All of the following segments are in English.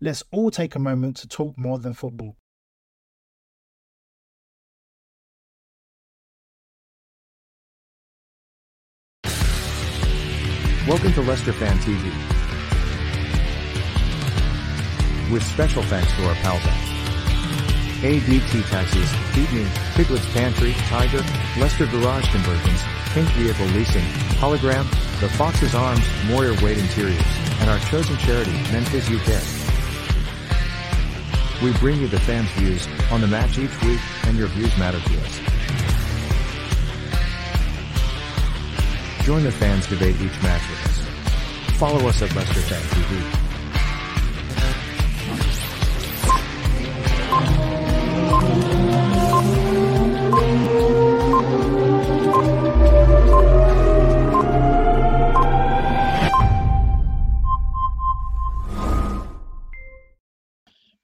Let's all take a moment to talk more than football. Welcome to Leicester Fan TV. With special thanks to our pals at ADT Taxis, Beat Me, Piglet's Pantry, Tiger, Leicester Garage Conversions, Pink Vehicle Leasing, Hologram, The Fox's Arms, Moyer Wade Interiors, and our chosen charity, Menphys UK. We bring you the fans' views on the match each week, and your views matter to us. Join the fans debate each match with us. Follow us at Leicester TV.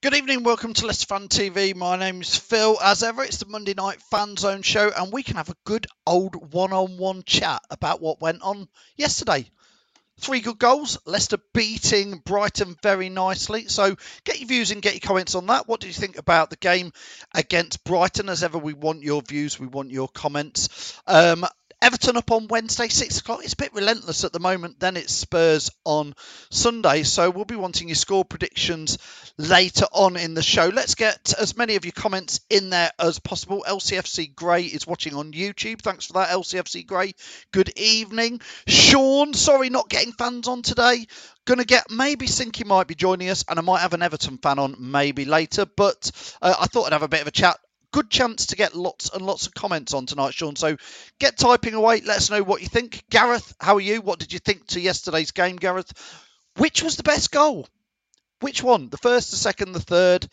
Good evening, welcome to Leicester Fan TV. My name's Phil. As ever, it's the Monday Night Fan Zone show, and we can have a good old one on one chat about what went on yesterday. Three good goals, Leicester beating Brighton very nicely. So get your views and get your comments on that. What did you think about the game against Brighton? As ever, we want your views, we want your comments. Um, Everton up on Wednesday, six o'clock. It's a bit relentless at the moment. Then it's Spurs on Sunday. So we'll be wanting your score predictions later on in the show. Let's get as many of your comments in there as possible. LCFC Grey is watching on YouTube. Thanks for that, LCFC Grey. Good evening. Sean, sorry not getting fans on today. Gonna get maybe Sinky might be joining us, and I might have an Everton fan on maybe later. But uh, I thought I'd have a bit of a chat good chance to get lots and lots of comments on tonight, Sean. So get typing away. Let us know what you think. Gareth, how are you? What did you think to yesterday's game, Gareth? Which was the best goal? Which one? The first, the second, the third?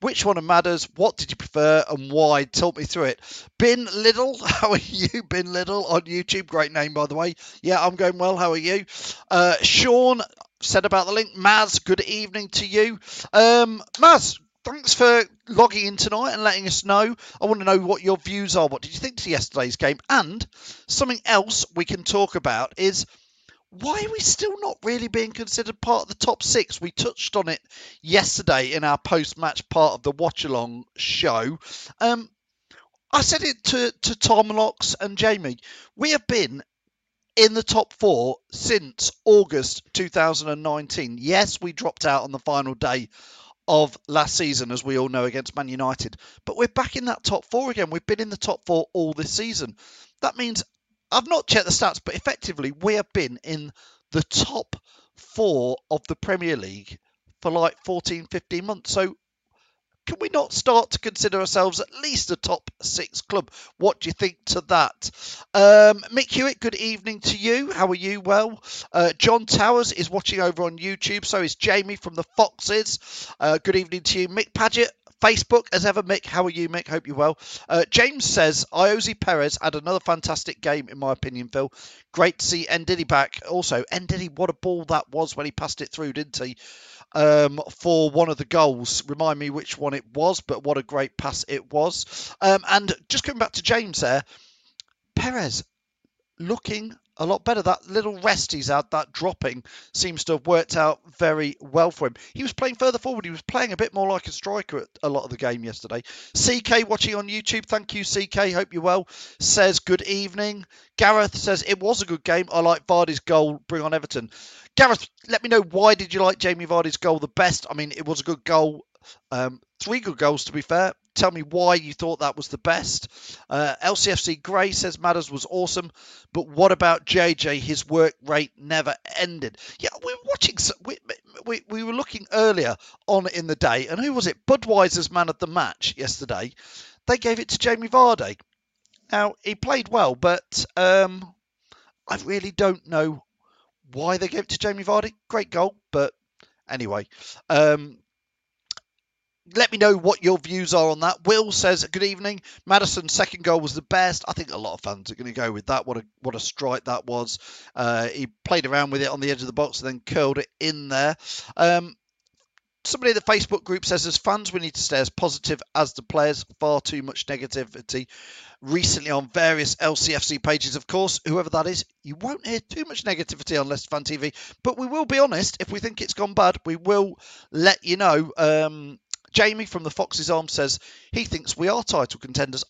Which one matters? What did you prefer and why? Talk me through it. Bin Little, how are you? Bin Little on YouTube. Great name, by the way. Yeah, I'm going well. How are you? Uh, Sean said about the link. Maz, good evening to you. Um, Maz, thanks for logging in tonight and letting us know. I want to know what your views are. What did you think to yesterday's game? And something else we can talk about is why are we still not really being considered part of the top six? We touched on it yesterday in our post match part of the watch along show. Um, I said it to, to Tom Locks and Jamie. We have been in the top four since August 2019. Yes, we dropped out on the final day of last season, as we all know, against Man United. But we're back in that top four again. We've been in the top four all this season. That means I've not checked the stats, but effectively we have been in the top four of the Premier League for like 14, 15 months. So can we not start to consider ourselves at least a top six club? What do you think to that? Um, Mick Hewitt, good evening to you. How are you? Well, uh, John Towers is watching over on YouTube. So is Jamie from the Foxes. Uh, good evening to you, Mick Paget. Facebook, as ever, Mick. How are you, Mick? Hope you're well. Uh, James says Ayoze Perez had another fantastic game, in my opinion, Phil. Great to see Ndidi back. Also, Ndidi, what a ball that was when he passed it through, didn't he? Um, for one of the goals. Remind me which one it was, but what a great pass it was. Um, and just coming back to James there, Perez looking a lot better. That little rest he's had, that dropping, seems to have worked out very well for him. He was playing further forward. He was playing a bit more like a striker at a lot of the game yesterday. CK watching on YouTube. Thank you, CK. Hope you're well. Says good evening. Gareth says it was a good game. I like Vardy's goal. Bring on Everton. Gareth, let me know why did you like Jamie Vardy's goal the best? I mean, it was a good goal. Um, three good goals to be fair. Tell me why you thought that was the best. Uh, LCFC Gray says Madders was awesome, but what about JJ? His work rate never ended. Yeah, we were watching. We, we, we were looking earlier on in the day, and who was it? Budweiser's man of the match yesterday. They gave it to Jamie Vardy. Now he played well, but um, I really don't know why they gave it to Jamie Vardy. Great goal, but anyway. Um, let me know what your views are on that. Will says, "Good evening. Maddison's second goal was the best. I think a lot of fans are going to go with that. What a what a strike that was. Uh, he played around with it on the edge of the box and then curled it in there. Um, somebody in the Facebook group says, as fans, we need to stay as positive as the players. Far too much negativity recently on various LCFC pages. Of course, whoever that is, you won't hear too much negativity on Leicester Fan TV. But we will be honest. If we think it's gone bad, we will let you know. Um, Jamie from the Fox's Arm says he thinks we are title contenders.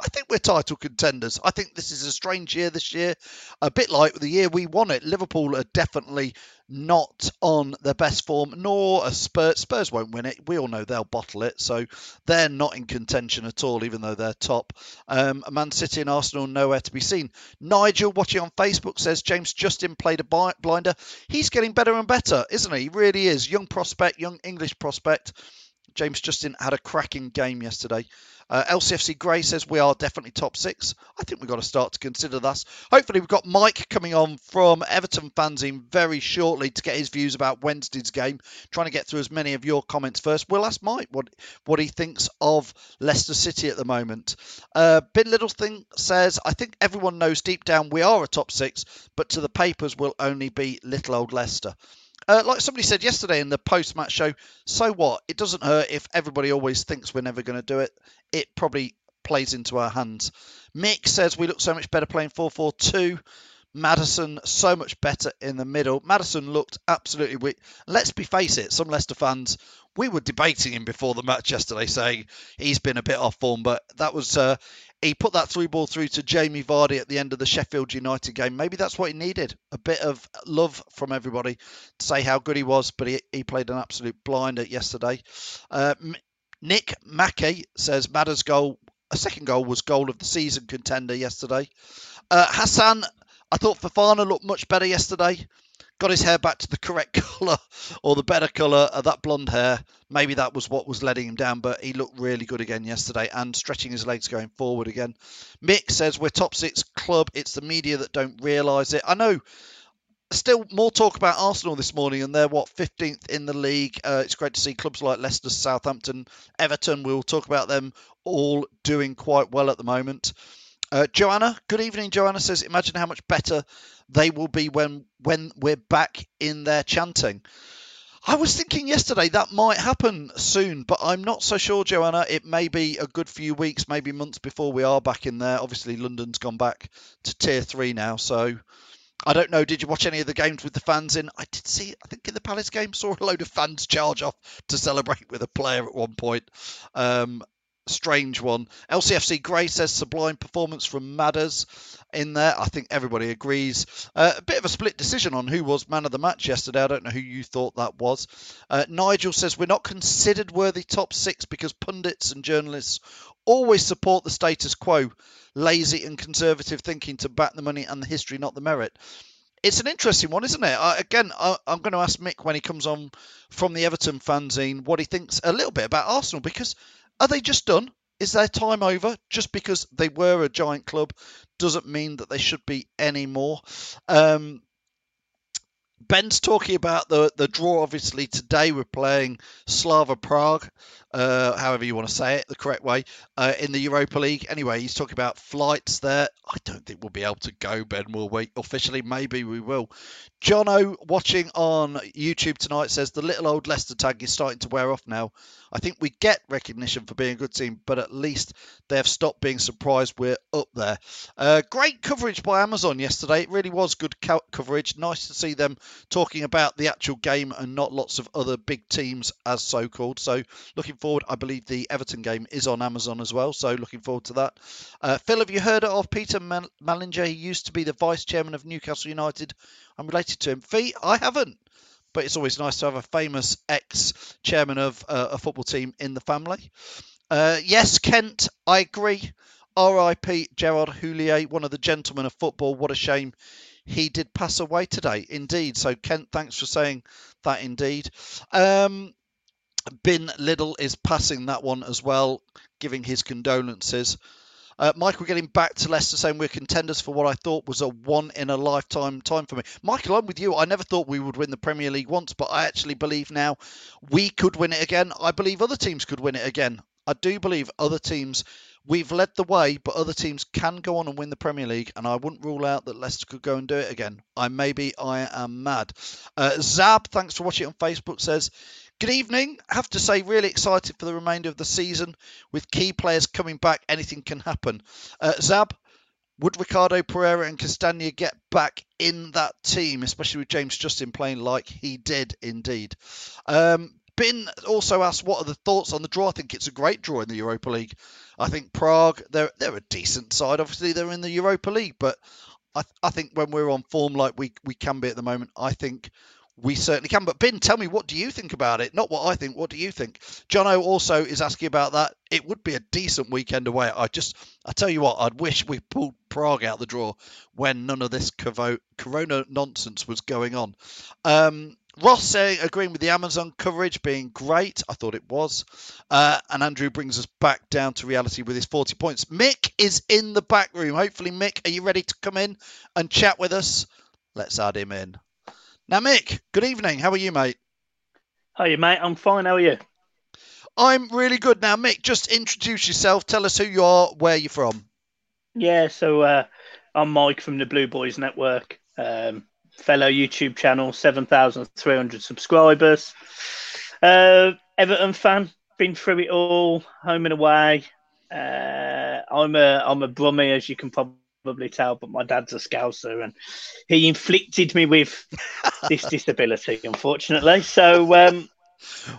I think we're title contenders. I think this is a strange year this year, a bit like the year we won it. Liverpool are definitely not on their best form, nor a Spurs. Spurs won't win it. We all know they'll bottle it, so they're not in contention at all, even though they're top. Um, Man City and Arsenal nowhere to be seen. Nigel, watching on Facebook, says James Justin played a blinder. He's getting better and better, isn't he? He really is. Young prospect, young English prospect. James Justin had a cracking game yesterday. Uh, LCFC Gray says we are definitely top six. I think we've got to start to consider that. Hopefully, we've got Mike coming on from Everton fanzine very shortly to get his views about Wednesday's game. Trying to get through as many of your comments first. We'll ask Mike what what he thinks of Leicester City at the moment. Uh, Bin Thing says I think everyone knows deep down we are a top six, but to the papers will only be little old Leicester. Uh, like somebody said yesterday in the post match show, so what? It doesn't hurt if everybody always thinks we're never going to do it. It probably plays into our hands. Mick says we look so much better playing 4 4 2. Maddison so much better in the middle. Maddison looked absolutely weak. Let's be face it, some Leicester fans, we were debating him before the match yesterday, saying he's been a bit off form, but that was uh, he put that through ball through to Jamie Vardy at the end of the Sheffield United game. Maybe that's what he needed a bit of love from everybody to say how good he was, but he, he played an absolute blinder yesterday. Uh, Nick Mackey says Madder's goal, a second goal, was goal of the season contender yesterday. Uh, Hassan, I thought Fofana looked much better yesterday got his hair back to the correct colour or the better colour of that blonde hair. Maybe that was what was letting him down, but he looked really good again yesterday and stretching his legs going forward again. Mick says we're top six club. It's the media that don't realise it. I know. Still more talk about Arsenal this morning, and they're what 15th in the league. Uh, it's great to see clubs like Leicester, Southampton, Everton. We'll talk about them all doing quite well at the moment. Uh, Joanna, good evening. Joanna says, "Imagine how much better they will be when when we're back in there chanting. I was thinking yesterday that might happen soon, but I'm not so sure, Joanna. It may be a good few weeks, maybe months before we are back in there. Obviously, London's gone back to tier three now, so I don't know. Did you watch any of the games with the fans in? I did see. I think in the Palace game, saw a load of fans charge off to celebrate with a player at one point. Um, strange one. LCFC Gray says sublime performance from Madders in there. I think everybody agrees. Uh, a bit of a split decision on who was man of the match yesterday. I don't know who you thought that was. Uh, Nigel says we're not considered worthy top six because pundits and journalists always support the status quo. Lazy and conservative thinking to back the money and the history, not the merit it's an interesting one, isn't it? I, again, I, am going to ask Mick when he comes on from the Everton fanzine what he thinks a little bit about Arsenal because are they just done? Is their time over? Just because they were a giant club doesn't mean that they should be any more. Um, Ben's talking about the, the draw. Obviously, today we're playing Slavia Prague. Uh, however you want to say it, the correct way, uh, in the Europa League. Anyway, he's talking about flights there. I don't think we'll be able to go, Ben, will we? Officially, maybe we will. Jono, watching on YouTube tonight, says the little old Leicester tag is starting to wear off now. I think we get recognition for being a good team, but at least they have stopped being surprised we're up there. Uh, great coverage by Amazon yesterday. It really was good co- coverage. Nice to see them talking about the actual game and not lots of other big teams as so called. So looking forward. I believe the Everton game is on Amazon as well. So looking forward to that. Uh, Phil, have you heard of Peter Mallinger? He used to be the vice chairman of Newcastle United. I'm related to him. Fee, I haven't but it's always nice to have a famous ex chairman of uh, a football team in the family. Uh, yes, Kent, I agree. R.I.P. Gerard Houllier, one of the gentlemen of football. What a shame he did pass away today, indeed. So, Kent, thanks for saying that, indeed. Um, Bin Little is passing that one as well, giving his condolences. Uh, Michael getting back to Leicester saying we're contenders for what I thought was a one in a lifetime time for me. Michael, I'm with you. I never thought we would win the Premier League once, but I actually believe now we could win it again. I believe other teams could win it again. I do believe other teams. We've led the way, but other teams can go on and win the Premier League, and I wouldn't rule out that Leicester could go and do it again. I maybe I am mad. Uh, Zab, thanks for watching on Facebook. Says Good evening. Have to say, really excited for the remainder of the season. With key players coming back, anything can happen. Uh, Zab, would Ricardo Pereira and Castagna get back in that team, especially with James Justin playing like he did indeed? Um, Bin also asked, what are the thoughts on the draw? I think it's a great draw in the Europa League. I think Prague, they're, they're a decent side. Obviously, they're in the Europa League, but I, I think when we're on form like we, we can be at the moment, I think we certainly can. But Bin, tell me, what do you think about it? Not what I think. What do you think? Jono also is asking about that. It would be a decent weekend away. I just, I tell you what, I'd wish we pulled Prague out the draw when none of this Corona nonsense was going on. Um, Ross saying, agreeing with the Amazon coverage being great. I thought it was. Uh, and Andrew brings us back down to reality with his 40 points. Mick is in the back room. Hopefully, Mick, are you ready to come in and chat with us? Let's add him in. Now, Mick, good evening. How are you, mate? Hi, mate. I'm fine. How are you? I'm really good. Now, Mick, just introduce yourself. Tell us who you are, where you're from. Yeah, so uh, I'm Mike from the Blue Boys Network, um, fellow YouTube channel, 7,300 subscribers. Uh, Everton fan, been through it all, home and away. Uh, I'm a I'm a Brummie, as you can probably tell, but my dad's a Scouser, and he inflicted me with this disability, unfortunately. So, um,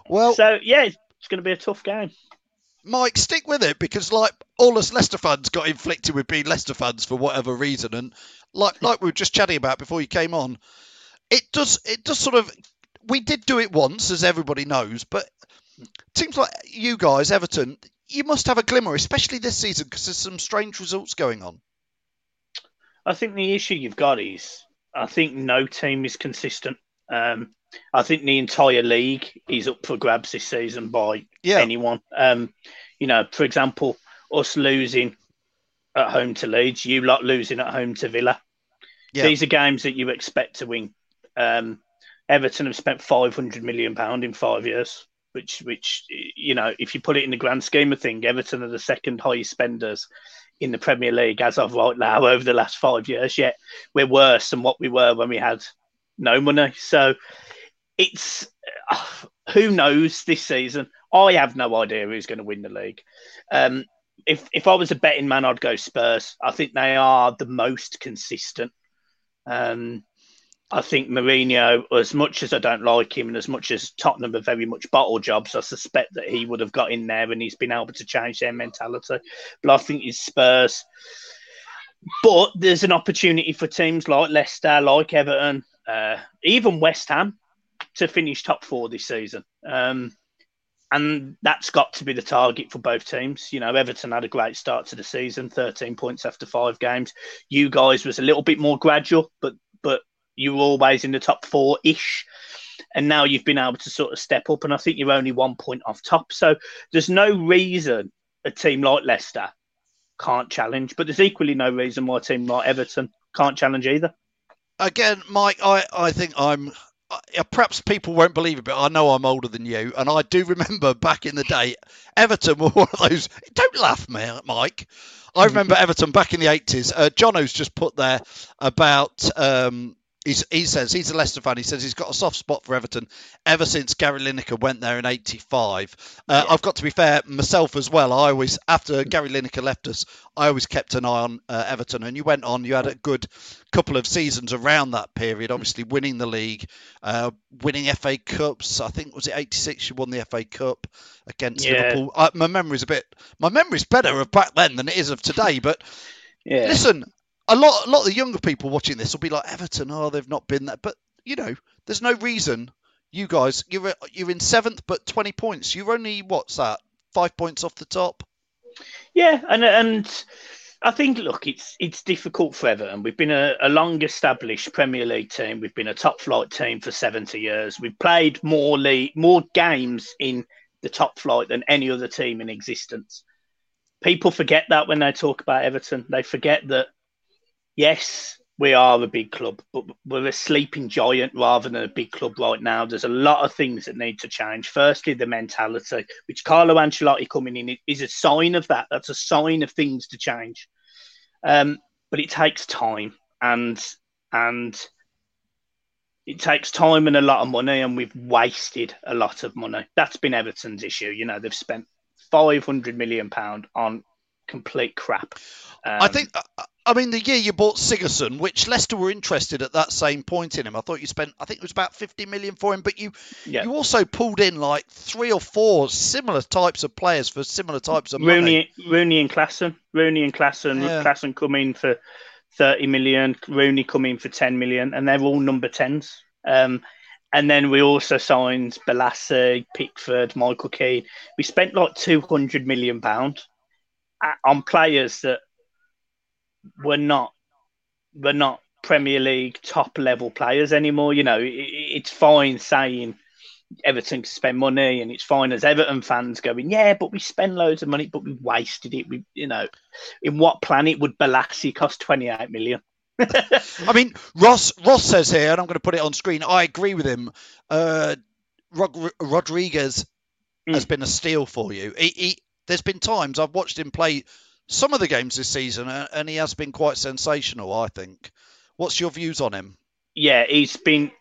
well, so yeah, it's going to be a tough game. Mike, stick with it because, like, all us Leicester fans got inflicted with being Leicester fans for whatever reason, and like like we were just chatting about before you came on, it does it does sort of we did do it once, as everybody knows, but teams like you guys, Everton, you must have a glimmer, especially this season, because there's some strange results going on. I think the issue you've got is I think no team is consistent. Um, I think the entire league is up for grabs this season by yeah. anyone. Um, you know, for example, us losing at home to Leeds, you lot losing at home to Villa. Yeah. These are games that you expect to win. Um, Everton have spent five hundred million pound in five years, which, which you know, if you put it in the grand scheme of things, Everton are the second highest spenders in the Premier League as of right now over the last five years. Yet we're worse than what we were when we had no money. So it's uh, who knows this season. I have no idea who's going to win the league. Um, if if I was a betting man, I'd go Spurs. I think they are the most consistent. Um, I think Mourinho, as much as I don't like him and as much as Tottenham are very much bottle jobs, I suspect that he would have got in there and he's been able to change their mentality. But I think it's Spurs. But there's an opportunity for teams like Leicester, like Everton, uh, even West Ham to finish top four this season. Um, and that's got to be the target for both teams. You know, Everton had a great start to the season, 13 points after five games. You guys was a little bit more gradual, but but you were always in the top four ish. And now you've been able to sort of step up, and I think you're only one point off top. So there's no reason a team like Leicester can't challenge, but there's equally no reason why a team like Everton can't challenge either. Again, Mike, I, I think I'm perhaps people won't believe it, but I know I'm older than you, and I do remember back in the day, Everton were one of those. Don't laugh, Mike. I remember Everton back in the 80s. Uh, Jono's just put there about um, He's, he says he's a Leicester fan. He says he's got a soft spot for Everton ever since Gary Lineker went there in '85. Uh, yeah. I've got to be fair myself as well. I always, after Gary Lineker left us, I always kept an eye on uh, Everton. And you went on, you had a good couple of seasons around that period. Obviously, winning the league, uh, winning FA Cups. I think was it '86 you won the FA Cup against yeah. Liverpool. Uh, my memory's a bit, my memory's better of back then than it is of today. But yeah. listen, a lot, a lot of the younger people watching this will be like Everton. Oh, they've not been there, but you know, there's no reason. You guys, you're you're in seventh, but 20 points. You're only what's that? Five points off the top. Yeah, and and I think look, it's it's difficult for Everton. We've been a, a long established Premier League team. We've been a top flight team for 70 years. We've played more league, more games in the top flight than any other team in existence. People forget that when they talk about Everton. They forget that yes, we are a big club, but we're a sleeping giant rather than a big club right now. There's a lot of things that need to change. Firstly, the mentality, which Carlo Ancelotti coming in is a sign of that. That's a sign of things to change. Um, but it takes time, and and it takes time and a lot of money, and we've wasted a lot of money. That's been Everton's issue. You know, they've spent five hundred million pound on complete crap. Um, I think uh, I mean, the year you bought Sigurdsson, which Leicester were interested at that same point in him, I thought you spent, I think it was about 50 million for him, but you yeah. you also pulled in like three or four similar types of players for similar types of Rooney, money. Rooney and Klaassen, Rooney and Klaassen, yeah. Klaassen come in for 30 million, Rooney come in for 10 million, and they're all number 10s. Um, and then we also signed Bolasie, Pickford, Michael Keane. We spent like 200 million pound on players that we're not we're not Premier League top level players anymore. You know, it, it's fine saying Everton can spend money, and it's fine as Everton fans going, yeah, but we spend loads of money, but we wasted it. We, you know, in what planet would Bolasie cost twenty eight million? I mean, Ross Ross says here, and I'm going to put it on screen. I agree with him. Uh, Rod- Rodriguez mm. has been a steal for you. He, he, there's been times I've watched him play some of the games this season, and he has been quite sensational. I think. What's your views on him? Yeah, he's been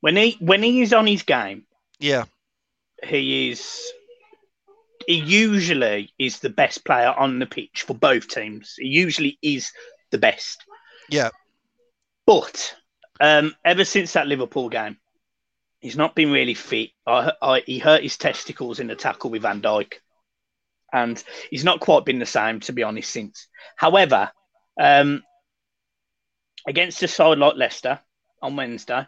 when he when he is on his game. Yeah, he is. He usually is the best player on the pitch for both teams. He usually is the best. Yeah, but um, ever since that Liverpool game, he's not been really fit. I, I, he hurt his testicles in the tackle with Van Dijk and he's not quite been the same to be honest since. However, um, against a side like Leicester on Wednesday,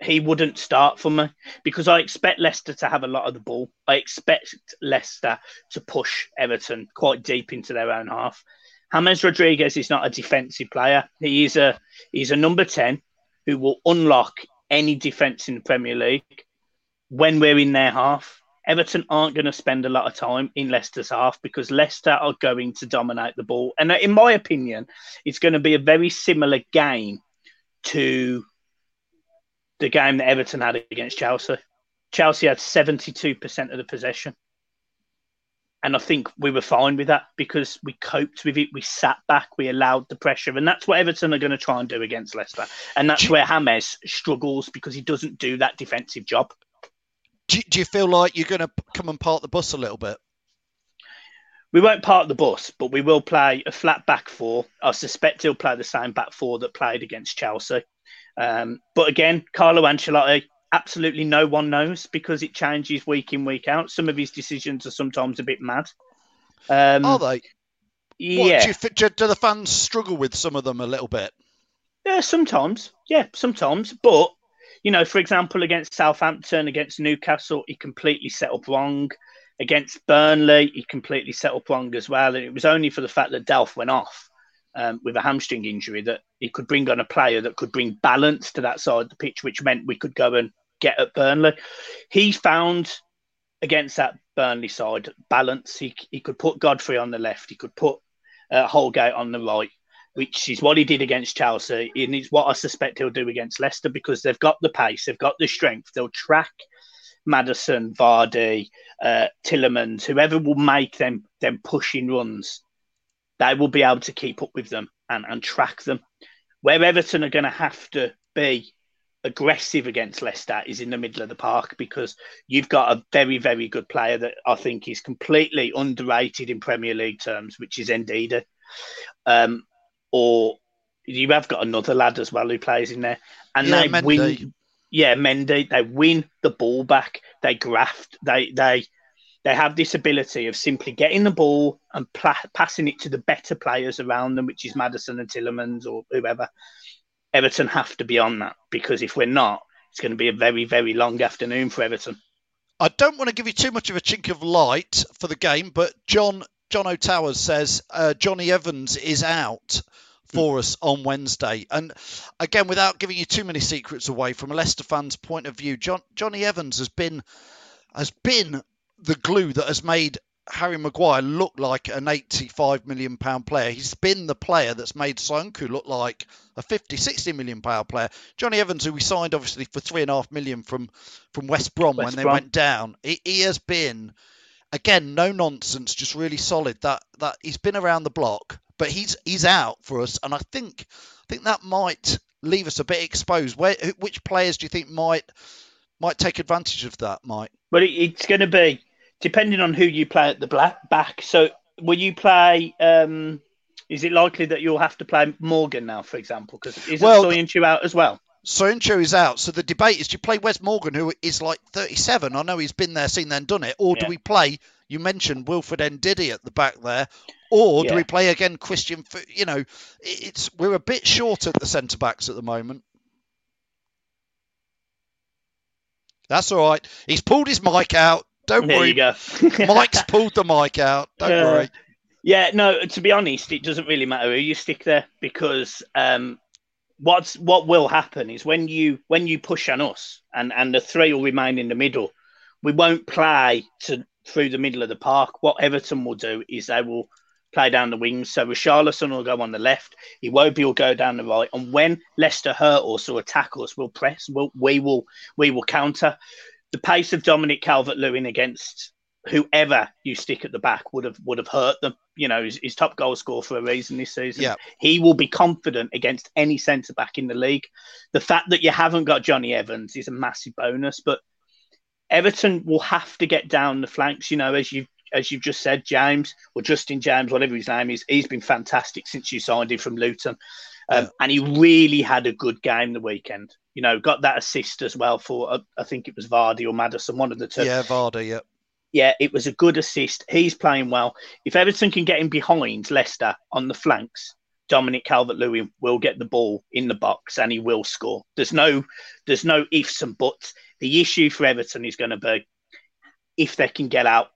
he wouldn't start for me because I expect Leicester to have a lot of the ball. I expect Leicester to push Everton quite deep into their own half. James Rodriguez is not a defensive player. He is a he's a number ten who will unlock any defense in the Premier League when we're in their half. Everton aren't going to spend a lot of time in Leicester's half because Leicester are going to dominate the ball. And uh, in my opinion, it's going to be a very similar game to the game that Everton had against Chelsea. Chelsea had 72% of the possession. And I think we were fine with that because we coped with it. We sat back, we allowed the pressure. And that's what Everton are going to try and do against Leicester. And that's where James struggles because he doesn't do that defensive job do, do you feel like you're going to come and park the bus a little bit? We won't park the bus, but we will play a flat back four. I suspect he'll play the same back four that played against Chelsea. Um, but again, Carlo Ancelotti, absolutely no one knows because it changes week in, week out. Some of his decisions are sometimes a bit mad. Um, are they? Yeah. What, do, you, do the fans struggle with some of them a little bit? Yeah, sometimes. Yeah, sometimes. But you know, for example, against Southampton, against Newcastle, he completely set up wrong. Against Burnley, he completely set up wrong as well. And it was only for the fact that Delph went off um, with a hamstring injury that he could bring on a player that could bring balance to that side of the pitch, which meant we could go and get at Burnley. He found against that Burnley side balance. He, he could put Godfrey on the left, he could put uh, Holgate on the right. Which is what he did against Chelsea, and it's what I suspect he'll do against Leicester because they've got the pace, they've got the strength, they'll track Maddison, Vardy, uh, Tielemans, whoever will make them them pushing runs, they will be able to keep up with them and, and track them. Where Everton are going to have to be aggressive against Leicester is in the middle of the park because you've got a very, very good player that I think is completely underrated in Premier League terms, which is Ndidi. Um, or you have got another lad as well who plays in there, and yeah, they Mendy. win. Yeah, Mendy. They win the ball back. They graft. They they they have this ability of simply getting the ball and pla- passing it to the better players around them, which is Maddison and Tielemans or whoever. Everton have to be on that because if we're not, it's going to be a very, very long afternoon for Everton. I don't want to give you too much of a chink of light for the game, but John John O'Towers says uh, Jonny Evans is out for us on Wednesday. And again, without giving you too many secrets away, from a Leicester fan's point of view, John, Jonny Evans has been has been the glue that has made Harry Maguire look like an 85 million pound player. He's been the player that's made Soyuncu look like a 50, 60 million pound player. Johnny Evans, who we signed obviously for three and a half million from from West Brom West when they Brom. went down, he, he, has been again no nonsense, just really solid. That that he's been around the block, but he's he's out for us, and I think I think that might leave us a bit exposed. Where which players do you think might might take advantage of that, Mike? Well, it's going to be depending on who you play at the black back. So will you play? Um, is it likely that you'll have to play Morgan now, for example? Because is well, Soyuncu out as well? Soyuncu is out. So the debate is: do you play Wes Morgan, who is like 37? I know he's been there, seen then, done it, or do we play? You mentioned Wilfred Ndidi at the back there, or yeah. do we play again Christian? You know, it's we're a bit short at the centre backs at the moment. That's all right. He's pulled his mic out. Don't there worry. You go. Mike's pulled the mic out. Don't uh, worry. Yeah, no. To be honest, it doesn't really matter who you stick there because um, what's what will happen is when you when you push on us and and the three will remain in the middle, we won't play to through the middle of the park. What Everton will do is they will play down the wings. So Richarlison will go on the left, Iwobi will go down the right, and when Leicester hurt us or attack us, we'll press. We'll, we will we will counter the pace of Dominic Calvert Lewin against whoever you stick at the back would have would have hurt them. You know, he's, he's top goal scorer for a reason this season. Yeah. He will be confident against any centre back in the league. The fact that you haven't got Johnny Evans is a massive bonus, but Everton will have to get down the flanks. You know, as you as you've just said, James or Justin James, whatever his name is, he's been fantastic since you signed him from Luton. Um, yeah. And he really had a good game the weekend. You know, got that assist as well for, uh, I think it was Vardy or Maddison, one of the two. Yeah, Vardy, yeah. Yeah, it was a good assist. He's playing well. If Everton can get him behind Leicester on the flanks, Dominic Calvert-Lewin will get the ball in the box and he will score. There's no, there's no ifs and buts. The issue for Everton is going to be if they can get out,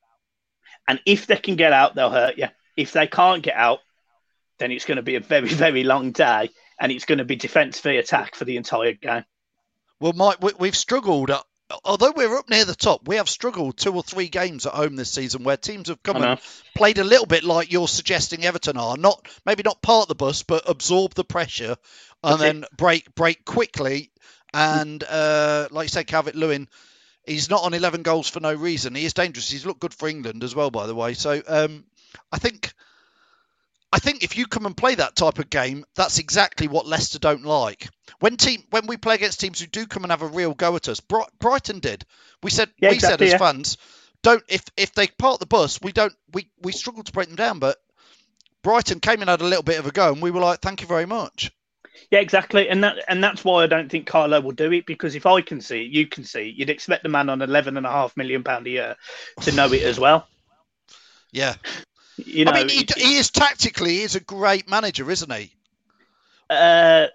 and if they can get out, they'll hurt you. If they can't get out, then it's going to be a very, very long day, and it's going to be defence v attack for the entire game. Well, Mike, we've struggled. Although we're up near the top, we have struggled two or three games at home this season where teams have come and played a little bit like you're suggesting Everton are. Not maybe not part the bus, but absorb the pressure and That's then it. break break quickly. And uh, like you say, Calvert Lewin, he's not on 11 goals for no reason. He is dangerous. He's looked good for England as well, by the way. So um, I think I think if you come and play that type of game, that's exactly what Leicester don't like. When team when we play against teams who do come and have a real go at us, Brighton did. We said yeah, we exactly, said as yeah. fans, don't if if they part the bus, we don't we we struggle to break them down. But Brighton came and had a little bit of a go, and we were like, thank you very much. Yeah, exactly, and that and that's why I don't think Carlo will do it because if I can see it, you can see it. You'd expect the man on eleven and a half million pound a year to know it as well. Yeah, you know, I mean, he, he is tactically, he's a great manager, isn't he? Uh,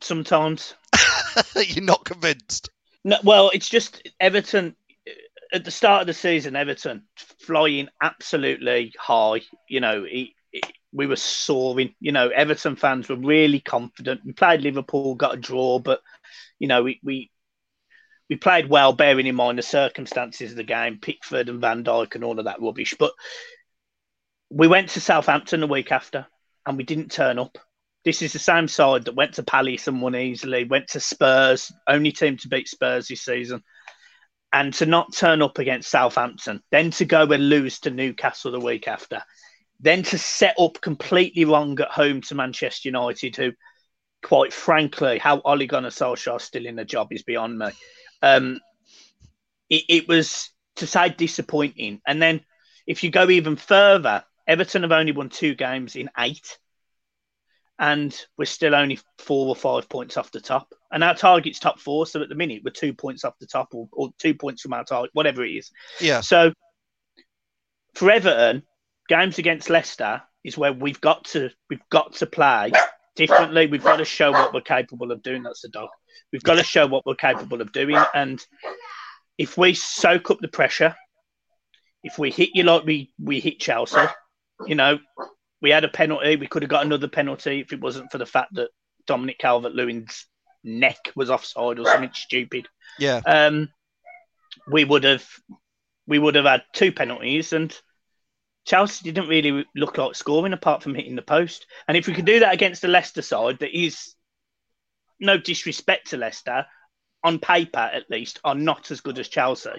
sometimes. You're not convinced. No, well, it's just Everton at the start of the season. Everton flying absolutely high. You know, he, he, we were soaring. You know, Everton fans were really confident. We played Liverpool, got a draw, but you know, we we we played well, bearing in mind the circumstances of the game, Pickford and Van Dijk and all of that rubbish. But we went to Southampton the week after, and we didn't turn up. This is the same side that went to Palace and won easily, went to Spurs, only team to beat Spurs this season, and to not turn up against Southampton, then to go and lose to Newcastle the week after, then to set up completely wrong at home to Manchester United, who, quite frankly, how Ole Gunnar Solskjaer still in the job is beyond me. Um, it, it was to say disappointing, and then if you go even further, Everton have only won two games in eight, and we're still only four or five points off the top. And our target's top four, so at the minute we're two points off the top, or, or two points from our target, whatever it is. Yeah. So for Everton, games against Leicester is where we've got to we've got to play differently. We've got to show what we're capable of doing. That's the dog. We've got to show what we're capable of doing, and if we soak up the pressure, if we hit you like we we hit Chelsea, you know, we had a penalty. We could have got another penalty if it wasn't for the fact that Dominic Calvert Lewin's neck was offside or something stupid. Yeah. Um, we would have we would have had two penalties and Chelsea didn't really look like scoring apart from hitting the post. And if we could do that against the Leicester side, that is no disrespect to Leicester, on paper at least, are not as good as Chelsea,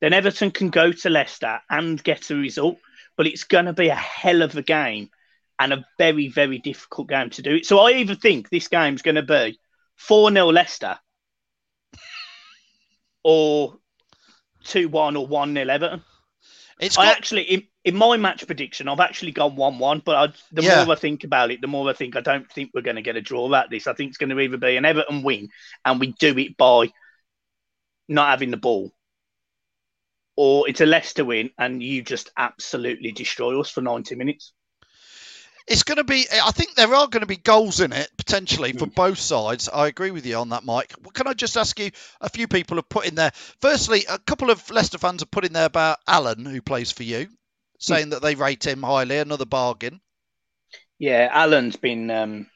then Everton can go to Leicester and get a result. But it's going to be a hell of a game and a very, very difficult game to do it. So I even think this game's going to be 4 0 Leicester or 2 1 or 1 0 Everton. It's got... I actually, in, in, my match prediction, I've actually gone 1 1, but I, the yeah. more I think about it, the more I think I don't think we're going to get a draw at this. I think it's going to either be an Everton win and we do it by not having the ball or it's a Leicester win and you just absolutely destroy us for 90 minutes. It's going to be, I think there are going to be goals in it potentially for hmm. both sides. I agree with you on that, Mike. Can I just ask you? A few people have put in there. Firstly, a couple of Leicester fans have put in there about Allen, who plays for you, saying that they rate him highly. Another bargain. Yeah, Allen's been um,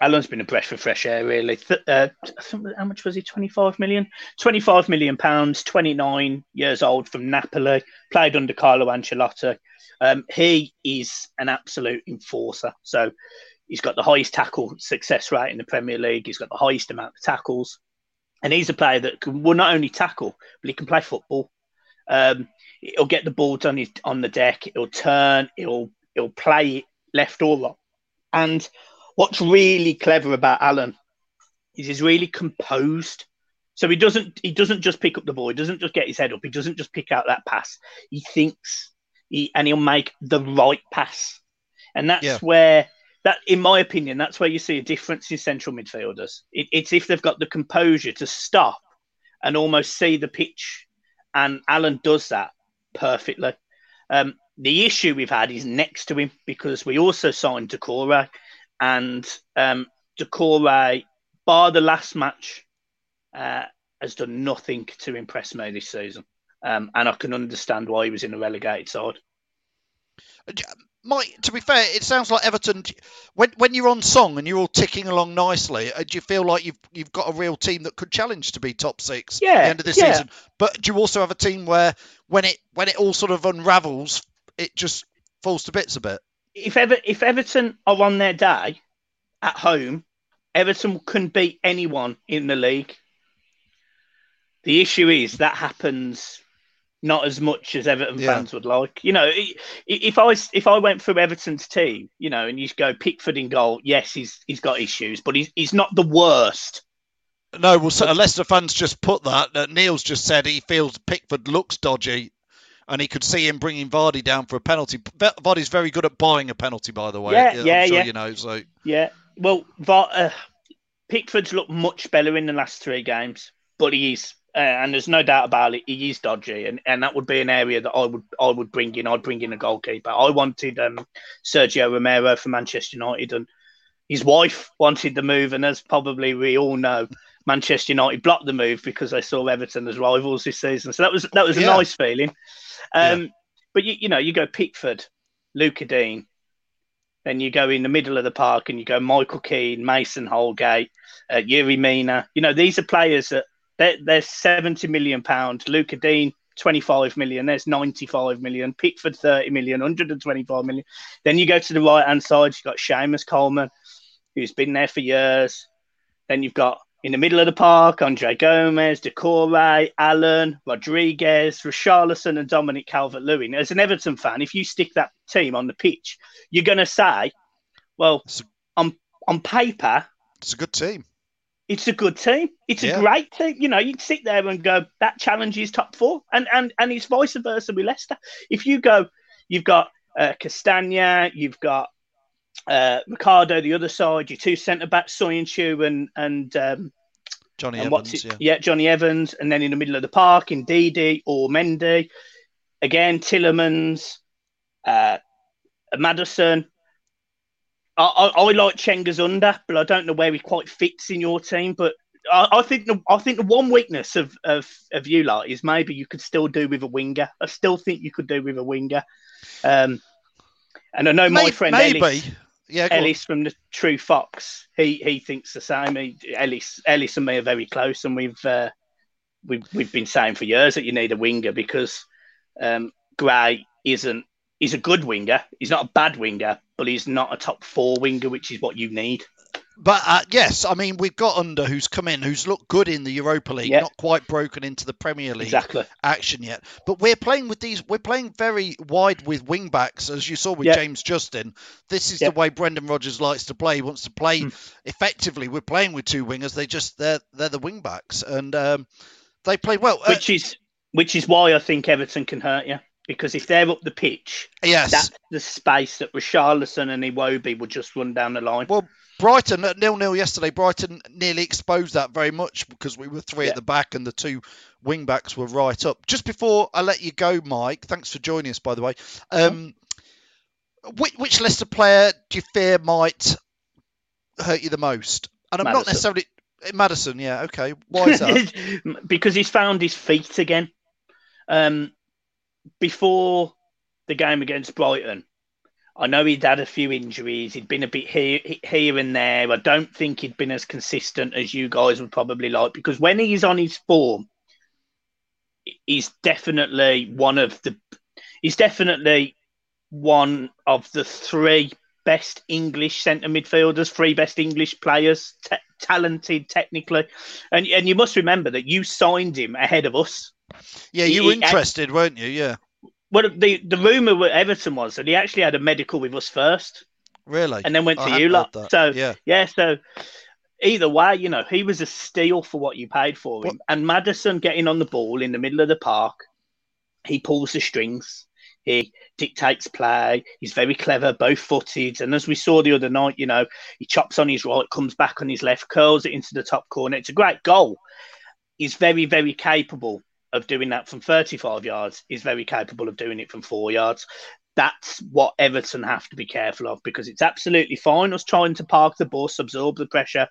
Allen's been a breath of fresh air, really. Uh, how much was he? 25 million? 25 million pounds, 29 years old from Napoli, played under Carlo Ancelotti. Um, he is an absolute enforcer. So he's got the highest tackle success rate in the Premier League. He's got the highest amount of tackles. And he's a player that can, will not only tackle, but he can play football. Um, he'll get the ball on, on the deck, he'll turn, he'll, he'll play left or right. And what's really clever about Allen is he's really composed. So he doesn't he doesn't just pick up the ball. He doesn't just get his head up. He doesn't just pick out that pass. He thinks he, and he'll make the right pass. And that's yeah. where that, in my opinion, that's where you see a difference in central midfielders. It, it's if they've got the composure to stop and almost see the pitch. And Allen does that perfectly. Um, the issue we've had is next to him because we also signed Doucouré and um, Doucouré, bar the last match, uh, has done nothing to impress me this season. Um, and I can understand why he was in the relegated side. Mike, to be fair, it sounds like Everton. When when you're on song and you're all ticking along nicely, uh, do you feel like you've you've got a real team that could challenge to be top six yeah, at the end of this yeah. season? But do you also have a team where when it when it all sort of unravels, it just falls to bits a bit? If ever if Everton are on their day at home, Everton can beat anyone in the league. The issue is that happens not as much as Everton yeah. fans would like. You know, if I if I went through Everton's team, you know, and you go Pickford in goal, yes, he's he's got issues, but he's he's not the worst. No, well, so Leicester fans just put that. Uh, Neil's just said he feels Pickford looks dodgy and he could see him bringing Vardy down for a penalty. Vardy's very good at buying a penalty, by the way. Yeah, I'm yeah, sure yeah. You know, so yeah. Well, Var- uh, Pickford's looked much better in the last three games, but he is, uh, and there's no doubt about it. He is dodgy, and, and that would be an area that I would I would bring in. I'd bring in a goalkeeper. I wanted um, Sergio Romero for Manchester United, and his wife wanted the move, and as probably we all know. Manchester United blocked the move because they saw Everton as rivals this season. So that was that was a yeah. nice feeling. Um, yeah. But you, you know, you go Pickford, Lucas Digne, then you go in the middle of the park and you go Michael Keane, Mason Holgate, uh, Yerry Mina. You know, these are players that they're, they're 70 million pounds. Lucas Digne, 25 million. There's 95 million. Pickford 30 million. 125 million. Then you go to the right hand side. You've got Seamus Coleman, who's been there for years. Then you've got in the middle of the park, Andre Gomes, Doucouré, Allen, Rodriguez, Richarlison, and Dominic Calvert Lewin. As an Everton fan, if you stick that team on the pitch, you're going to say, well, on, on paper, it's a good team. It's a good team. It's yeah. a great team. You know, you'd sit there and go, that challenge is top four. And and and it's vice versa with Leicester. If you go, you've got uh, Castagna, you've got uh, Ricardo the other side, your two centre backs, Soyuncu and and um, Johnny and Evans, yeah. yeah, Johnny Evans, and then in the middle of the park, in Ndidi or Mendy, again Tielemans, uh, Maddison. I, I, I like Cengiz Ünder, but I don't know where he quite fits in your team. But I, I, think the I think the one weakness of, of of you lot is maybe you could still do with a winger. I still think you could do with a winger. Um, and I know my friend maybe. Ellis, yeah, Ellis from the True Fox, he he thinks the same. He, Ellis Ellis and me are very close, and we've uh, we've we've been saying for years that you need a winger because um, Gray isn't. He's a good winger. He's not a bad winger, but he's not a top four winger, which is what you need. But uh, yes, I mean we've got Ünder who's come in, who's looked good in the Europa League, yep. not quite broken into the Premier League exactly. action yet. But we're playing with these, we're playing very wide with wing backs, as you saw with yep. James Justin. This is yep. the way Brendan Rodgers likes to play. He wants to play mm. effectively. We're playing with two wingers. They just they're they're the wing backs, and um, they play well. Uh, which uh, is which is why I think Everton can hurt you because if they're up the pitch, yes, that's the space that Richarlison and Iwobi will just run down the line. Well, Brighton at nil nil yesterday. Brighton nearly exposed that very much because we were three yeah. at the back and the two wing backs were right up. Just before I let you go, Mike, thanks for joining us. By the way, um, which, which Leicester player do you fear might hurt you the most? And I'm Maddison. not necessarily Maddison. Yeah, okay. Why is that? because he's found his feet again. Um, before the game against Brighton, I know he'd had a few injuries. He'd been a bit here, here and there. I don't think he'd been as consistent as you guys would probably like because when he's on his form, he's definitely one of the. He's definitely one of the three best English centre midfielders, three best English players, t- talented technically, and and you must remember that you signed him ahead of us. Yeah, you were interested, weren't you? Yeah. Well, the the rumor with Everton was that he actually had a medical with us first. Really? And then went to you lot. So yeah, yeah. So either way, you know, he was a steal for what you paid for him. What? And Maddison getting on the ball in the middle of the park, he pulls the strings. He dictates play. He's very clever, both footed. And as we saw the other night, you know, he chops on his right, comes back on his left, curls it into the top corner. It's a great goal. He's very, very capable of doing that from 35 yards is very capable of doing it from four yards. That's what Everton have to be careful of because it's absolutely fine us trying to park the bus, absorb the pressure.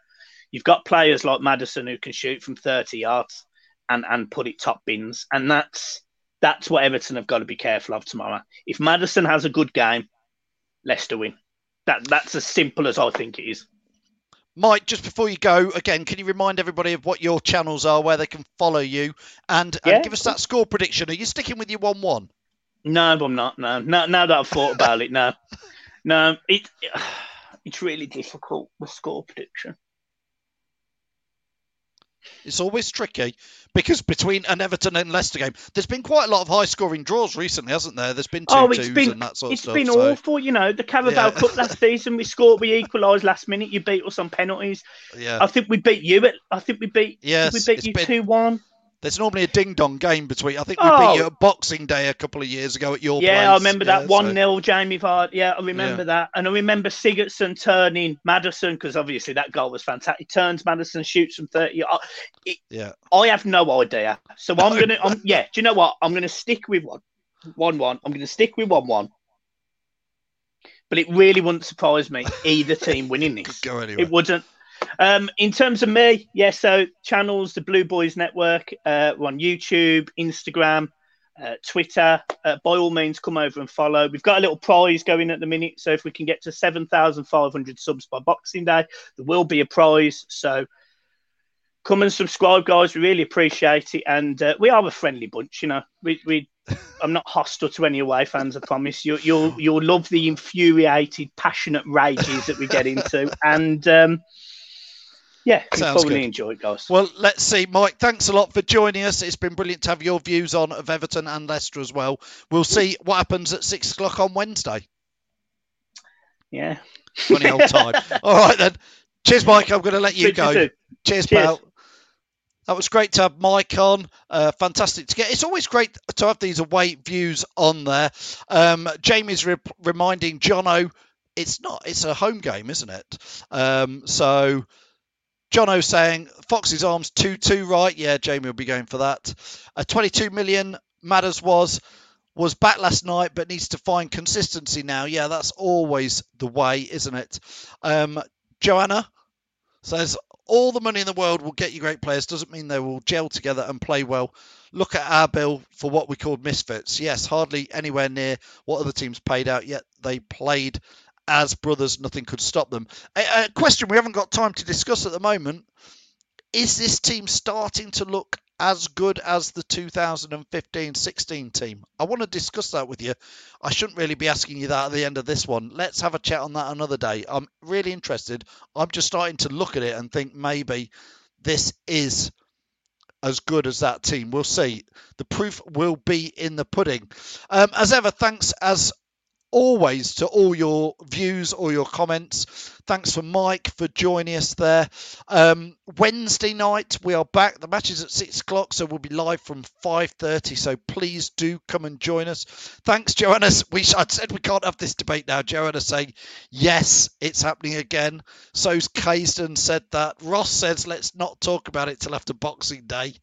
You've got players like Maddison who can shoot from 30 yards and, and put it top bins. And that's that's what Everton have got to be careful of tomorrow. If Maddison has a good game, Leicester win. That that's as simple as I think it is. Mike, just before you go, again, can you remind everybody of what your channels are, where they can follow you, and, yeah. and give us that score prediction? Are you sticking with your one-one? No, I'm not. No, no. Now that I've thought about it, no, no. It, it's really difficult the score prediction. It's always tricky because between an Everton and Leicester game, there's been quite a lot of high scoring draws recently, hasn't there? There's been two oh, twos been, and that sort of stuff. It's been so. awful, you know. The Carabao yeah. Cup last season, we scored, we equalised last minute. You beat us on penalties. Yeah, I think we beat you. At, I think we beat. Yes, we beat you two one. There's normally a ding dong game between. I think we oh. beat you at Boxing Day a couple of years ago at your yeah, place. I remember yeah, that one 0. Jamie Vardy. Yeah, I remember yeah. that, and I remember Sigurdsson turning Maddison, because obviously that goal was fantastic. He turns Maddison, shoots from thirty. It, yeah, I have no idea. So I'm gonna. Yeah, do you know what? I'm gonna stick with one, one one. I'm gonna stick with one one. But it really wouldn't surprise me either team winning this. Go anyway. It wouldn't. Um, in terms of me, yeah, so channels, the Blue Boys Network, uh, we're on YouTube, Instagram, uh, Twitter. Uh, by all means, come over and follow. We've got a little prize going at the minute, so if we can get to 7,500 subs by Boxing Day, there will be a prize. So come and subscribe, guys. We really appreciate it, and uh, we are a friendly bunch. You know, we, we I'm not hostile to any away fans. I promise you. You'll you'll love the infuriated, passionate rages that we get into, and um, yeah, Sounds thoroughly good. enjoy it, guys. Well, let's see, Mike. Thanks a lot for joining us. It's been brilliant to have your views on of Everton and Leicester as well. We'll see what happens at six o'clock on Wednesday. Yeah, funny old time. All right then. Cheers, Mike. I'm going to let you go. Cheers, Cheers, pal. That was great to have Mike on. Uh, fantastic to get. It's always great to have these away views on there. Um, Jamie's re- reminding Jono, it's not. It's a home game, isn't it? Um, so. Jono saying Fox's arms 2 2 right. Yeah, Jamie will be going for that. A 22 million Madders was was back last night, but needs to find consistency now. Yeah, that's always the way, isn't it? Um, Joanna says all the money in the world will get you great players doesn't mean they will gel together and play well. Look at our bill for what we called misfits. Yes, hardly anywhere near what other teams paid out, yet they played as brothers. Nothing could stop them. A, a question we haven't got time to discuss at the moment is this team starting to look as good as the 2015-16 team? I want to discuss that with you. I shouldn't really be asking you that at the end of this one. Let's have a chat on that another day. I'm really interested. I'm just starting to look at it and think maybe this is as good as that team. We'll see. The proof will be in the pudding. Um, as ever, thanks as always to all your views or your comments. Thanks for Mike for joining us there. Um, Wednesday night we are back. The match is at six o'clock, so we'll be live from five thirty. So please do come and join us. Thanks, Joanna. We I said we can't have this debate now. Joanna saying yes, it's happening again. So's Kaysden said that. Ross says let's not talk about it till after Boxing Day.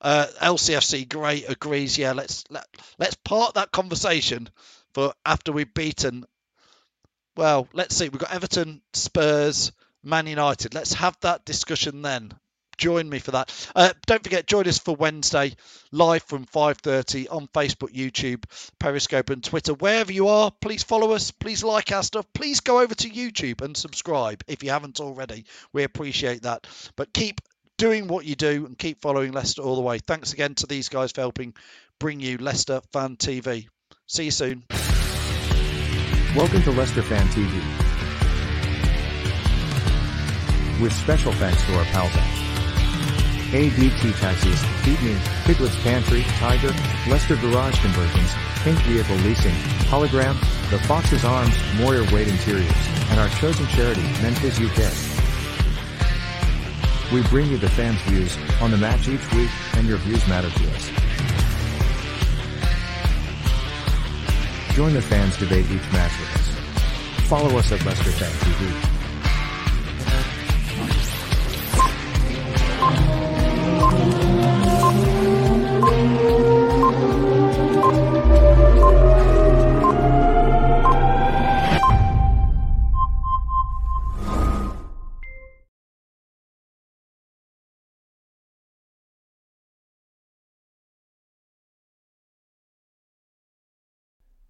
Uh, LCFC great agrees. Yeah, let's let, let's part that conversation for after we've beaten. Well, let's see. We've got Everton, Spurs, Man United. Let's have that discussion then. Join me for that. Uh, don't forget, join us for Wednesday live from 5:30 on Facebook, YouTube, Periscope, and Twitter. Wherever you are, please follow us. Please like our stuff. Please go over to YouTube and subscribe if you haven't already. We appreciate that. But keep doing what you do and keep following Leicester all the way. Thanks again to these guys for helping bring you Leicester Fan TV. See you soon. Welcome to Leicester Fan TV. With special thanks to our pals at ADT Taxis, Feed Me, Piglet's Pantry, Tiger, Leicester Garage Conversions, Pink Vehicle Leasing, Hologram, The Fox's Arms, Moyer Wade Interiors, and our chosen charity, Menphys UK. We bring you the fans' views on the match each week, and your views matter to us. Join the fans debate each match with us. Follow us at Leicester Fan TV.